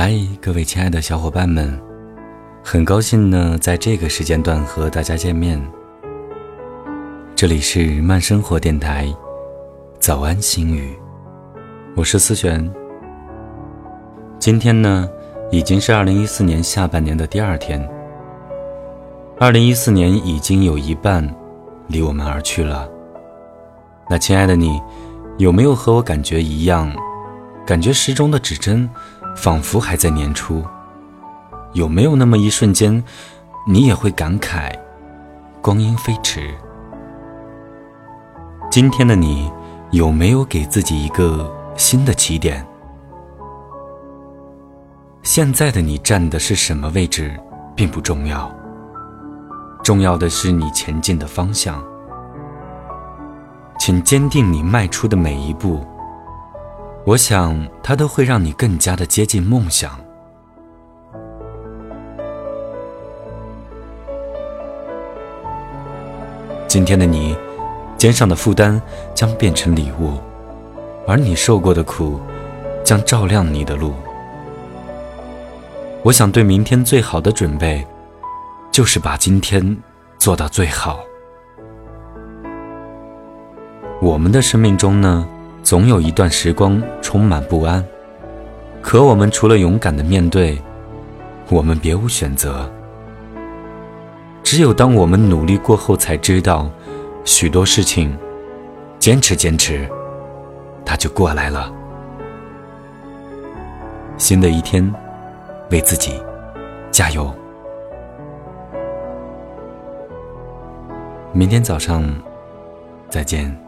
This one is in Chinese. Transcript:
嗨，各位亲爱的小伙伴们，很高兴呢，在这个时间段和大家见面。这里是慢生活电台，早安心语，我是思璇。今天呢，已经是二零一四年下半年的第二天。二零一四年已经有一半离我们而去了。那亲爱的你，有没有和我感觉一样，感觉时钟的指针？仿佛还在年初，有没有那么一瞬间，你也会感慨，光阴飞驰？今天的你，有没有给自己一个新的起点？现在的你站的是什么位置，并不重要，重要的是你前进的方向。请坚定你迈出的每一步。我想，它都会让你更加的接近梦想。今天的你，肩上的负担将变成礼物，而你受过的苦，将照亮你的路。我想，对明天最好的准备，就是把今天做到最好。我们的生命中呢？总有一段时光充满不安，可我们除了勇敢的面对，我们别无选择。只有当我们努力过后，才知道许多事情，坚持坚持，它就过来了。新的一天，为自己加油！明天早上再见。